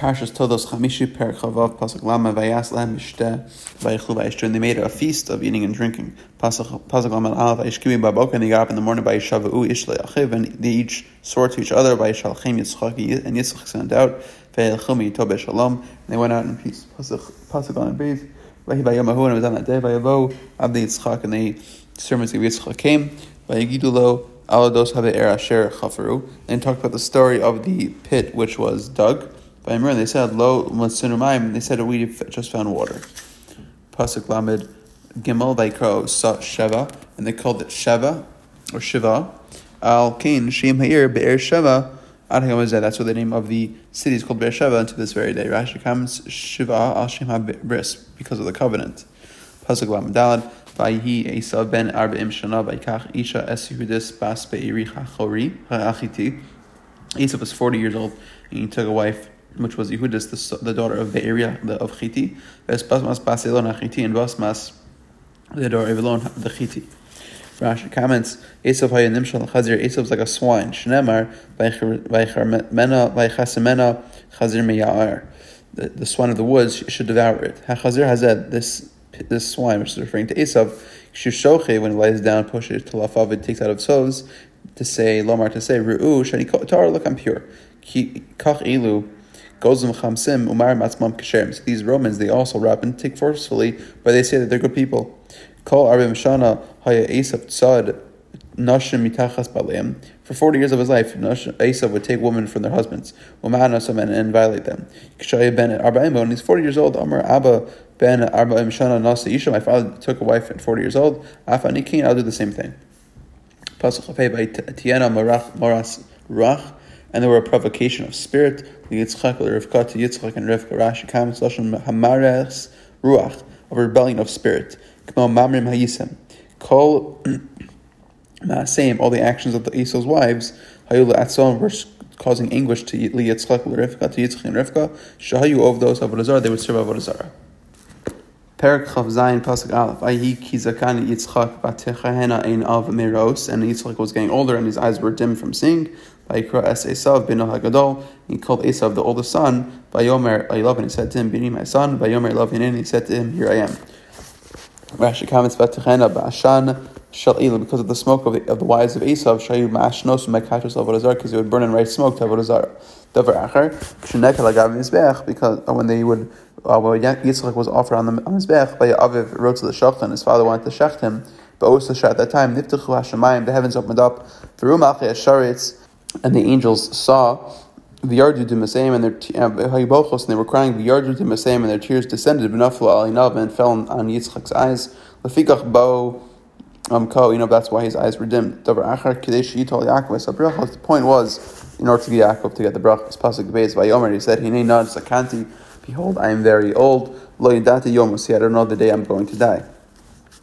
Parshas Toldos Chamishi Per Chavav Pasuk Lama Vayas Lahem Mishteh Vayichlu Vayishtu and they made a feast of eating and drinking. Pasuk Lama Al Vayishkimi Baboka and they got up in the morning by Yishavu Ishle Achiv and they each swore to each other by Yishalchem Yitzchak and Yitzchak sent out Vayelchum Yitobe Shalom and they went out in peace. Pasuk Lama Beis Vayi Vayamahu and it was on that day Vayavo Abdi Yitzchak and the servants of Yitzchak came Vayigidulo Alados Habe Er Asher Chafaru and talked about the story of the pit which was dug. By they said, Lo Matsunumayim, they said, we just found water. Pasuk Lamed Gimel, they call Sheva, and they called it Sheva, or Shiva. Al Kain, Shem Ha'ir, Be'er Sheva, that's what the name of the city is called Be'er Sheva unto this very day. Rashi comes Shiva al Shem HaBris, because of the covenant. Pasuk Lamed Dalad, Vayhi Esav ben Arba'im Shana, Vaykach Isha Es Yehudis Bas Be'iri Chachori, Ha'achiti. Esau was 40 years old, and he took a wife which was Yehudis, the, the daughter of the area of Chiti, Basmas Basilon Chiti, and Basmas, the daughter of Elon the Chiti. Rashi comments, Esav haya nimshal chazir, Esav was like a swine. Shnemar, vaychasemena chazir meya'ar. The swine of the woods should devour it. HaChazir hazed, this this swine, which is referring to Esav, shushoche, when it lies down, pushes to lafav, it takes out of sows, to say, lomar, to say, ru'u, shani tar, look, I'm pure. Kach elu, Gozum Chamsim Umar Matzmam Kasherim. So these Romans, they also rap and take forcefully, but they say that they're good people. Kol Arbim Shana Haya Esav Tzad Nashim Mitachas Baleim. For 40 years of his life, Esav would take women from their husbands, Umanasam and, and violate them. Kishaya ben Arba'im, when he's 40 years old, Amar Abba ben Arba'im Shana Nasa Isha, my father took a wife at 40 years old, Afanikin, I'll do the same thing. Pasuk by Tiana Moras Rach and there were a provocation of spirit. The Yitzchak Rivka to Yitzchak and Rivka. Rashi comments Lashon Hamares Ruach of rebellion of spirit. Kmo Mamrim Hayisem. Kol Maaseim, all the actions of the Esau's wives, Hayula Atzon were causing anguish to Yitzchak Rivka to Yitzchak and Rivka. Shahayu of those Avodah they would serve Avodah Perak Chav Zayin Pasuk Aleph. Ayi Kizakan Yitzchak Batechahena Ein Av Meros, and Yitzchak was getting older, and his eyes were dim from seeing. Vayikra Es Esav bin Hagadol. He called Esav the oldest son. Vayomer Eilav, and he said to him, Bini my son. Vayomer Eilav and he said to him, Here I am. Rashi comments Batechena Ba'ashan Shal because of the smoke of the, of the wives of Esav, Shayu Ma'ashnos Mekachos Avodah because they would burn and write smoke to Avodah Davar Acher, Shenekel Agav Mizbech, because when they would, uh, Yitzchak was offered on the Mizbech, Aviv wrote to the Shachtan, his father wanted to shecht him, but also at that time, Niftachu Hashemayim, the heavens opened up, Verumachi Asharitz, and the angels saw V'yardu to Masayim and their uh, and they were crying V'yardu to Masayim and their tears descended B'naflu alinav and fell on Yitzchak's eyes. Lefikach bo um ko, you know that's why his eyes were dimmed. Kadesh yitol Yaakov. So the point was in order to get Yaakov to get the brachas pasuk beis vayomer. He said, "Hinei nad sakanti." Behold, I am very old. Lo yidati yomus. I don't know the day I'm going to die.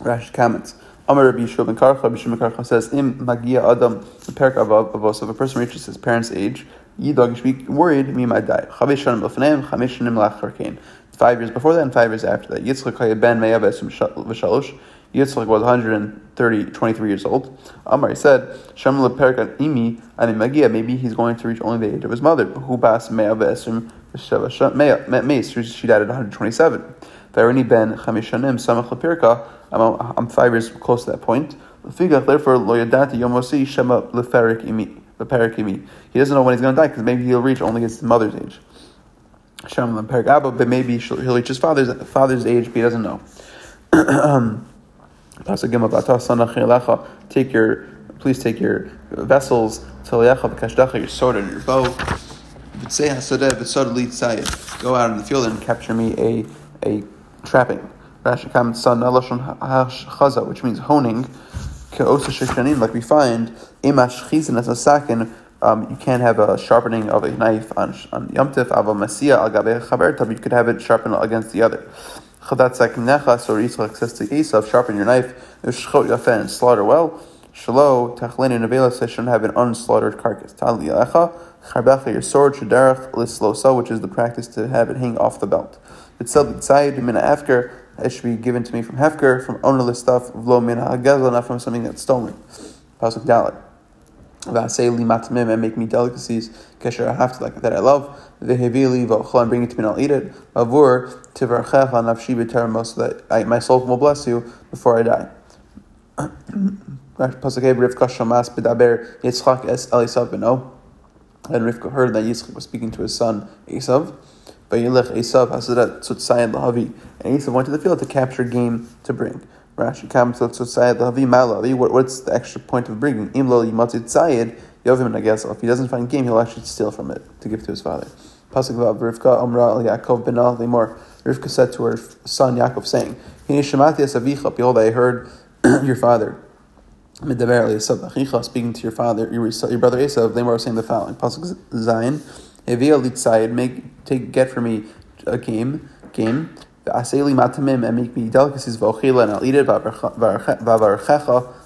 Rash comments. Amar Rabbi Yishua ben Karcha, Rabbi Shimon Karcha says, Im magia adam, the perik avos, if a person reaches his parents' age, yidog should be worried, mi might die. Chavish shanim l'faneim, chamish shanim lacharkein. Five years before that and five years after that. Yitzchak haya ben me'av esum v'shalosh. Yitzchak was 130, 23 years old. Amar he said, Shem leperik imi, ani magia, maybe he's going to reach only the age of his mother. Who bas me'av esum. She died at 127. Verini ben chamishanim samach lepirka. I'm, five years close to that point. Therefore, lo yadati yomosi shema leferik. Imi. He doesn't know when he's going to die because maybe he'll reach only his mother's age. Shem leperik abba, but maybe he'll reach his father's father's age, but he doesn't know. Take your, please take your vessels, your sword and your bow. Go out in the field and capture me a a trapping. Rashi comments which means honing. Like we find, imash chizin as a sakin, um, you can't have a sharpening of a knife on on yomtiv aval masia al gabe chaberta, but you could have it sharpened against the other. Chadat sakin nechas or Yitzchak says to Esav, sharpen your knife, shchot and slaughter well. Shalo tachlin and avela says shouldn't have an unslaughtered carcass. Tali alecha charbecha your sword shaderach lislosa, which is the practice to have it hang off the belt. It's tzayid mina afker it should be given to me from Hefker, from ownerless stuff, vlo min not from something that's stolen. Pasuk Dalit. Vaseli matmim and make me delicacies. Kesher to like that I love. Vehevili v'ochla and bring it to me and I'll eat it. Avur tivarchecha nafshi b'termos so that I, my soul will bless you before I die. Pasuk Rivka shamas b'daber Yitzchak es Elisav beno. And Rivka heard that Yitzchak was speaking to his son Esav. Vayilech Esav hasadat tzutzayin lahavi. And Esav went to the field to capture game to bring. Rashi to tzutzayin lahavi malavi. What's the extra point of bringing? Imlo yimatzit tzayid yovim nagesel. If he doesn't find game, he'll actually steal from it to give to his father. Pasuk Vav Rivka Amra Yaakov ben Limor. Rivka said to her son Yaakov, saying. Behold, I heard your father. Speaking to your father, your, your brother Esav, they were saying the following: Pasuk Zayin, Evia litzayid, make take get for me a game, game. Aseli matamim and make me delicacies v'ochila and I'll eat it. V'avarchecha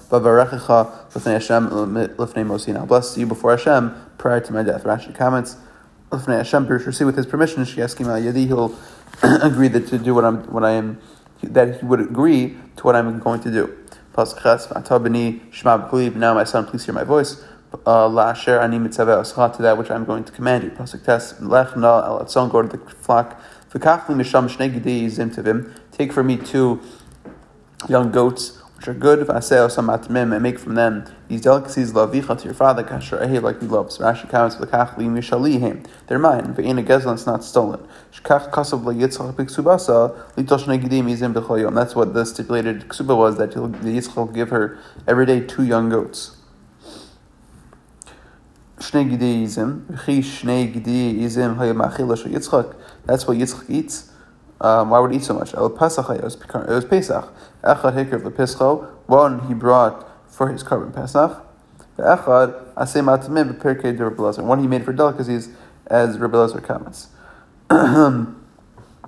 v'avarechecha l'fnei Hashem l'fnei Mosin. I'll bless you before Hashem prior to my death. Rashi comments l'fnei Hashem Pirush with his permission. Sheyeskim al yadi. He'll agree that to do what I'm what I am that he would agree to what I'm going to do. Now, my son, please hear my voice. Uh, Lasher ani mitzaveh to that which I'm going to command you. Pasuk test lechna el atzon go to the flock. V'kachli misham shnei gidei yizim tevim. Take for me two young goats which are good. V'aseo samatmim oh, and make from them these delicacies lavicha to your father kasher ahev like he loves. Rashi comments v'kachli mishalihim. They're mine. V'ina gezel it's not stolen. Shkach kasav leyitzchak b'ksubasa litosh shnei gidei yizim b'chol yom. That's what the stipulated ksuba was that the Yitzchak will give her every day two young goats. That's what Yitzchak eats. Um, why would he eat so much? Pesach it was, it was Pesach. Echad hikr v'pischo. One he brought for his korban Pesach. The Echad asay matamim b'perkei de Rebbe One he made for delicacies, as Rebbe Lezer comments. um,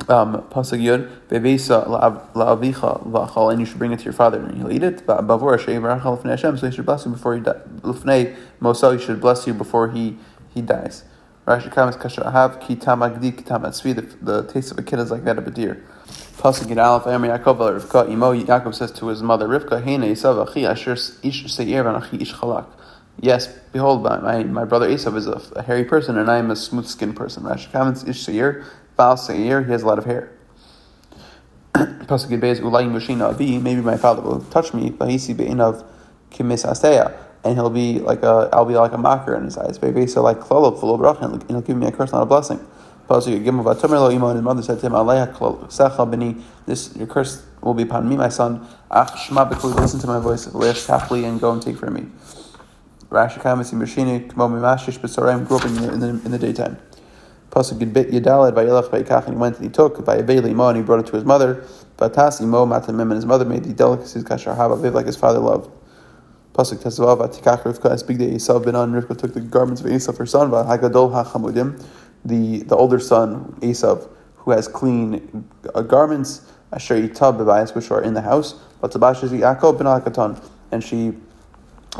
Pasuk Yud, Bevesa la'avicha v'achal, and you should bring it to your father, and he'll eat it. Bavor she'im rachal l'fnei Hashem, so he should bless you before he dies. L'fnei Mosel, he should bless you before he, he dies. Rashi comments, Kasher Ahav, Ki Tamagdi, Ki Tamatzvi, the taste of a kid is like that of a deer. Pasuk in Aleph, Amr Yaakov, Rivka, Imo, Yaakov says to his mother, Rivka, Heine, Esav, Achi, Asher, Ish Seir, Vanachi, Ish Chalak. Yes, behold, my, my, my brother Esav is a, a, hairy person, and I am a smooth skinned person. Rashi comments, Ish Seir, Baal Seir, he has a lot of hair. Pasuk in Beis, Ulai Mushina Avi, maybe my father will touch me, Bahisi Be'inav Kimis Asteya and he'll be like a, I'll be like a mocker in his eyes. Baby, so like klolot full of and he'll give me a curse, not a blessing. And his mother said to him, this your curse will be upon me, my son. Listen to my voice, Lesh Kafli, and go and take for me. Grew up in the, in the, in the daytime. And he went and he took and he brought it to his mother. Matamim, and his mother made the delicacies like his father loved. Pasuk Rivka Esav ben on Rivka took the garments of Esav her son HaChamudim the the older son Esav who has clean uh, garments Asher Yitab Bebayas which are in the house but Tabash is Yaakov ben Hakaton and she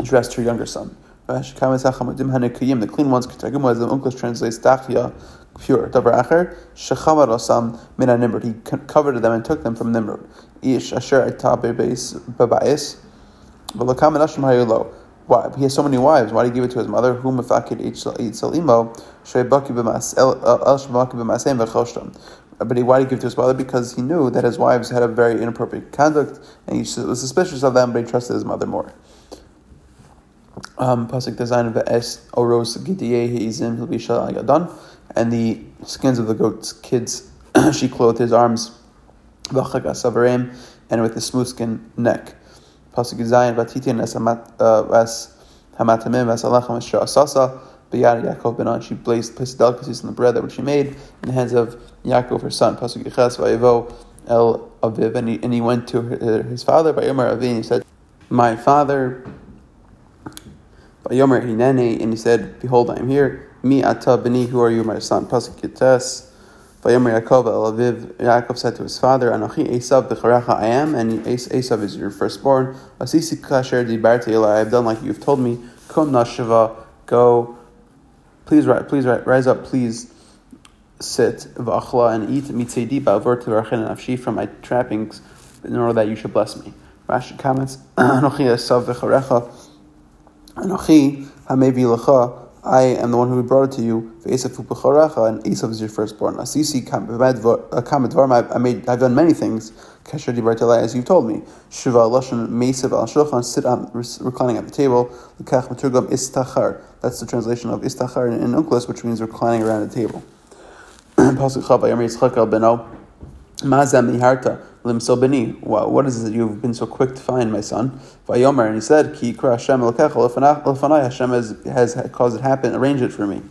dressed her younger son. The clean ones Ketagum as the English translates Dachya pure Acher Shechamar Osam Nimrod he covered them and took them from Nimrod. Ish Asher Yitab Bebayas why? He has so many wives. Why did he give it to his mother? Whom mafakid salimo But he, why did he give it to his mother? Because he knew that his wives had a very inappropriate conduct, and he was suspicious of them, but he trusted his mother more. Um, Pasuk design ve'es oros gidiyeh he'll be and the skins of the goats' kids she clothed his arms, and with the smooth skin neck. Pasuk Zayin Vatitin as uh, Hamatamim as Alachem as Asasa B'yad Yaakov Benon. She placed, placed delicacies in the bread that which she made in the hands of Yaakov her son. Pasuk Yiches Vayevo El Aviv and he, and he went to uh, his father by Yomer Avin. He said, "My father." By Yomer Hinene and he said, "Behold, I am here." Mi Ata Beni, who are you, my son? Pasuk Yites. Vayomer Yaakov said to his father, Anochi Esav b'charecha I am, and Esav is your firstborn. Asisi kasher dibarti I have done like you've told me. Kum nashava, go. Please rise, please rise up, please sit v'achla and eat mitzedi ba'avor tevarchen nafshi from my trappings, in order that you should bless me. Rashi comments, Anochi Esav b'charecha, Anochi Hamevi lecha, I am the one who brought it to you. And Esav is your firstborn. Kamadvarma, uh, I made, I've done many things. As you've told me. Shiva al shulchan, sit on, reclining at the table. Istachar. That's the translation of istachar in, Onkelos, which means reclining around the table. Mazam miharta limso beni. What is it you've been so quick to find, my son? Vayomer, and he said, Ki kra Hashem lefanai. Hashem has, has caused it happen, arrange it for me.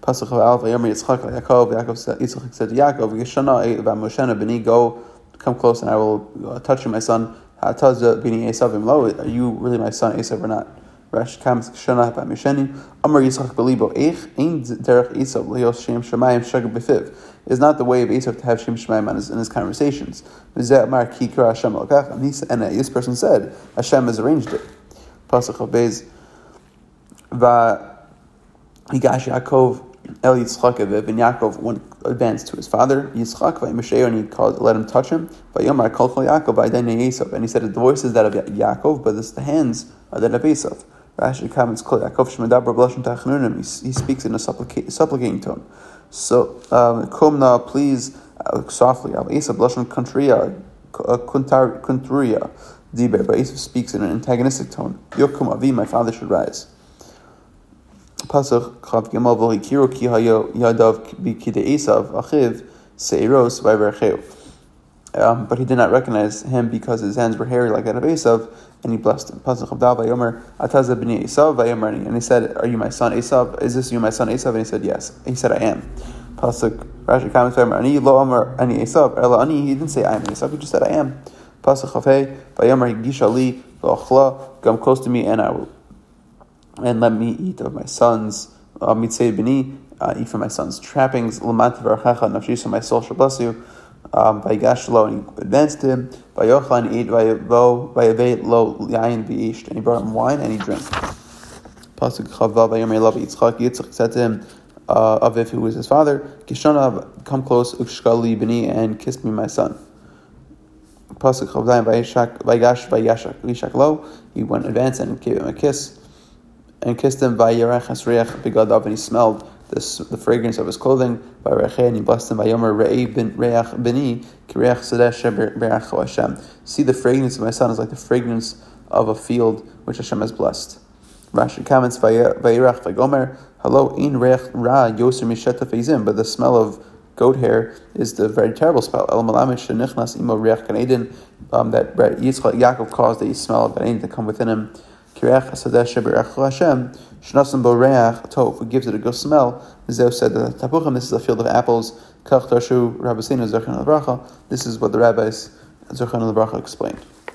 Pasuk Chav Vayomer Yitzchak Yaakov. Yitzchak said to Yaakov, Yeshana v'Moshena beni, go, come close, and I will uh, touch you, my son. Are you really my son, Esav, or not? Rash Kams Kshana Misheni, Amar Yitzchak Belibo Eich, Ein Derech Esav Shem Shemayim Befiv. Is not the way of Esav to have Shem Shemayim in his, in his conversations. Hashem and, and this person said, Hashem has arranged it. Pasach of Bez, Va Higash Yaakov El Yitzchak Aviv, and Yaakov went advanced to his father Yitzchak, and he called, let him touch him. Vayomar Kol Yaakov, Esav, and he said, the voice is that of Yaakov, but it's the hands are that of Esav. Rashi comments. He speaks in a supplica- supplicating tone. So, um, Kumna, please, uh, softly, Al Esav Blashon Kuntria, Kuntria, Diber. But Esav speaks in an antagonistic tone. Yokum Avi, my father should rise. Pasuk Chav Gimel V'Hikiru Ki Hayo Yadav B'Kide Esav Achiv Seiros V'Vercheu. Um, but he did not recognize him because his hands were hairy like that of Esav, and he blessed him. And he said, "Are you my son Esav? Is this you my son Esav?" And he said, "Yes." He said, "I am." Pasuk Rashi comments Ani lo Omer Ani Esav Ela Ani. He didn't say I am Esav. He just said I am. Pasuk Chavei Vayomer Higisha Li V'Achla Come close to me and I will and let me eat of my sons uh, mitzay b'ni uh, eat from my son's trappings l'mat v'archecha nafshi so my soul shall bless you. Um, Vayigash lo, and he advanced him. Vayochla, and he ate. Vayavo, vayave lo yayin v'isht, and he brought him wine, and he drank. Pasuk chava vayomer love Yitzchak. Yitzchak said to him, uh, of if who was his father, Kishana, come close, ukshkali b'ni, and kiss me, my son. Pasuk chavdayim vayigash vayashak v'ishak lo. He went advance and gave him a kiss, and kissed him. Vayirach hasriach bigadav, and he smelled the fragrance of his clothing. By and he blessed him by Yomer Reach Bini Hashem. See the fragrance of my son is like the fragrance of a field which Hashem has blessed. Rashi comments Vayirach Vayomer Hello in Reach Ra Yoser Misheta Feizim, but the smell of goat hair is the very terrible smell. El Malamish Shenichnas Imo Reach Ganedin um, that Yitzchak Yaakov caused the smell of Ganedin to come within him. Kirech Sadesh Hashem Shnasim Boreach Tov, who gives it a good smell. Zeu said that Tapuchim, this is a field of apples. Kach Tarshu Rabbasinu Zerchan This is what the rabbis Zerchan al explained.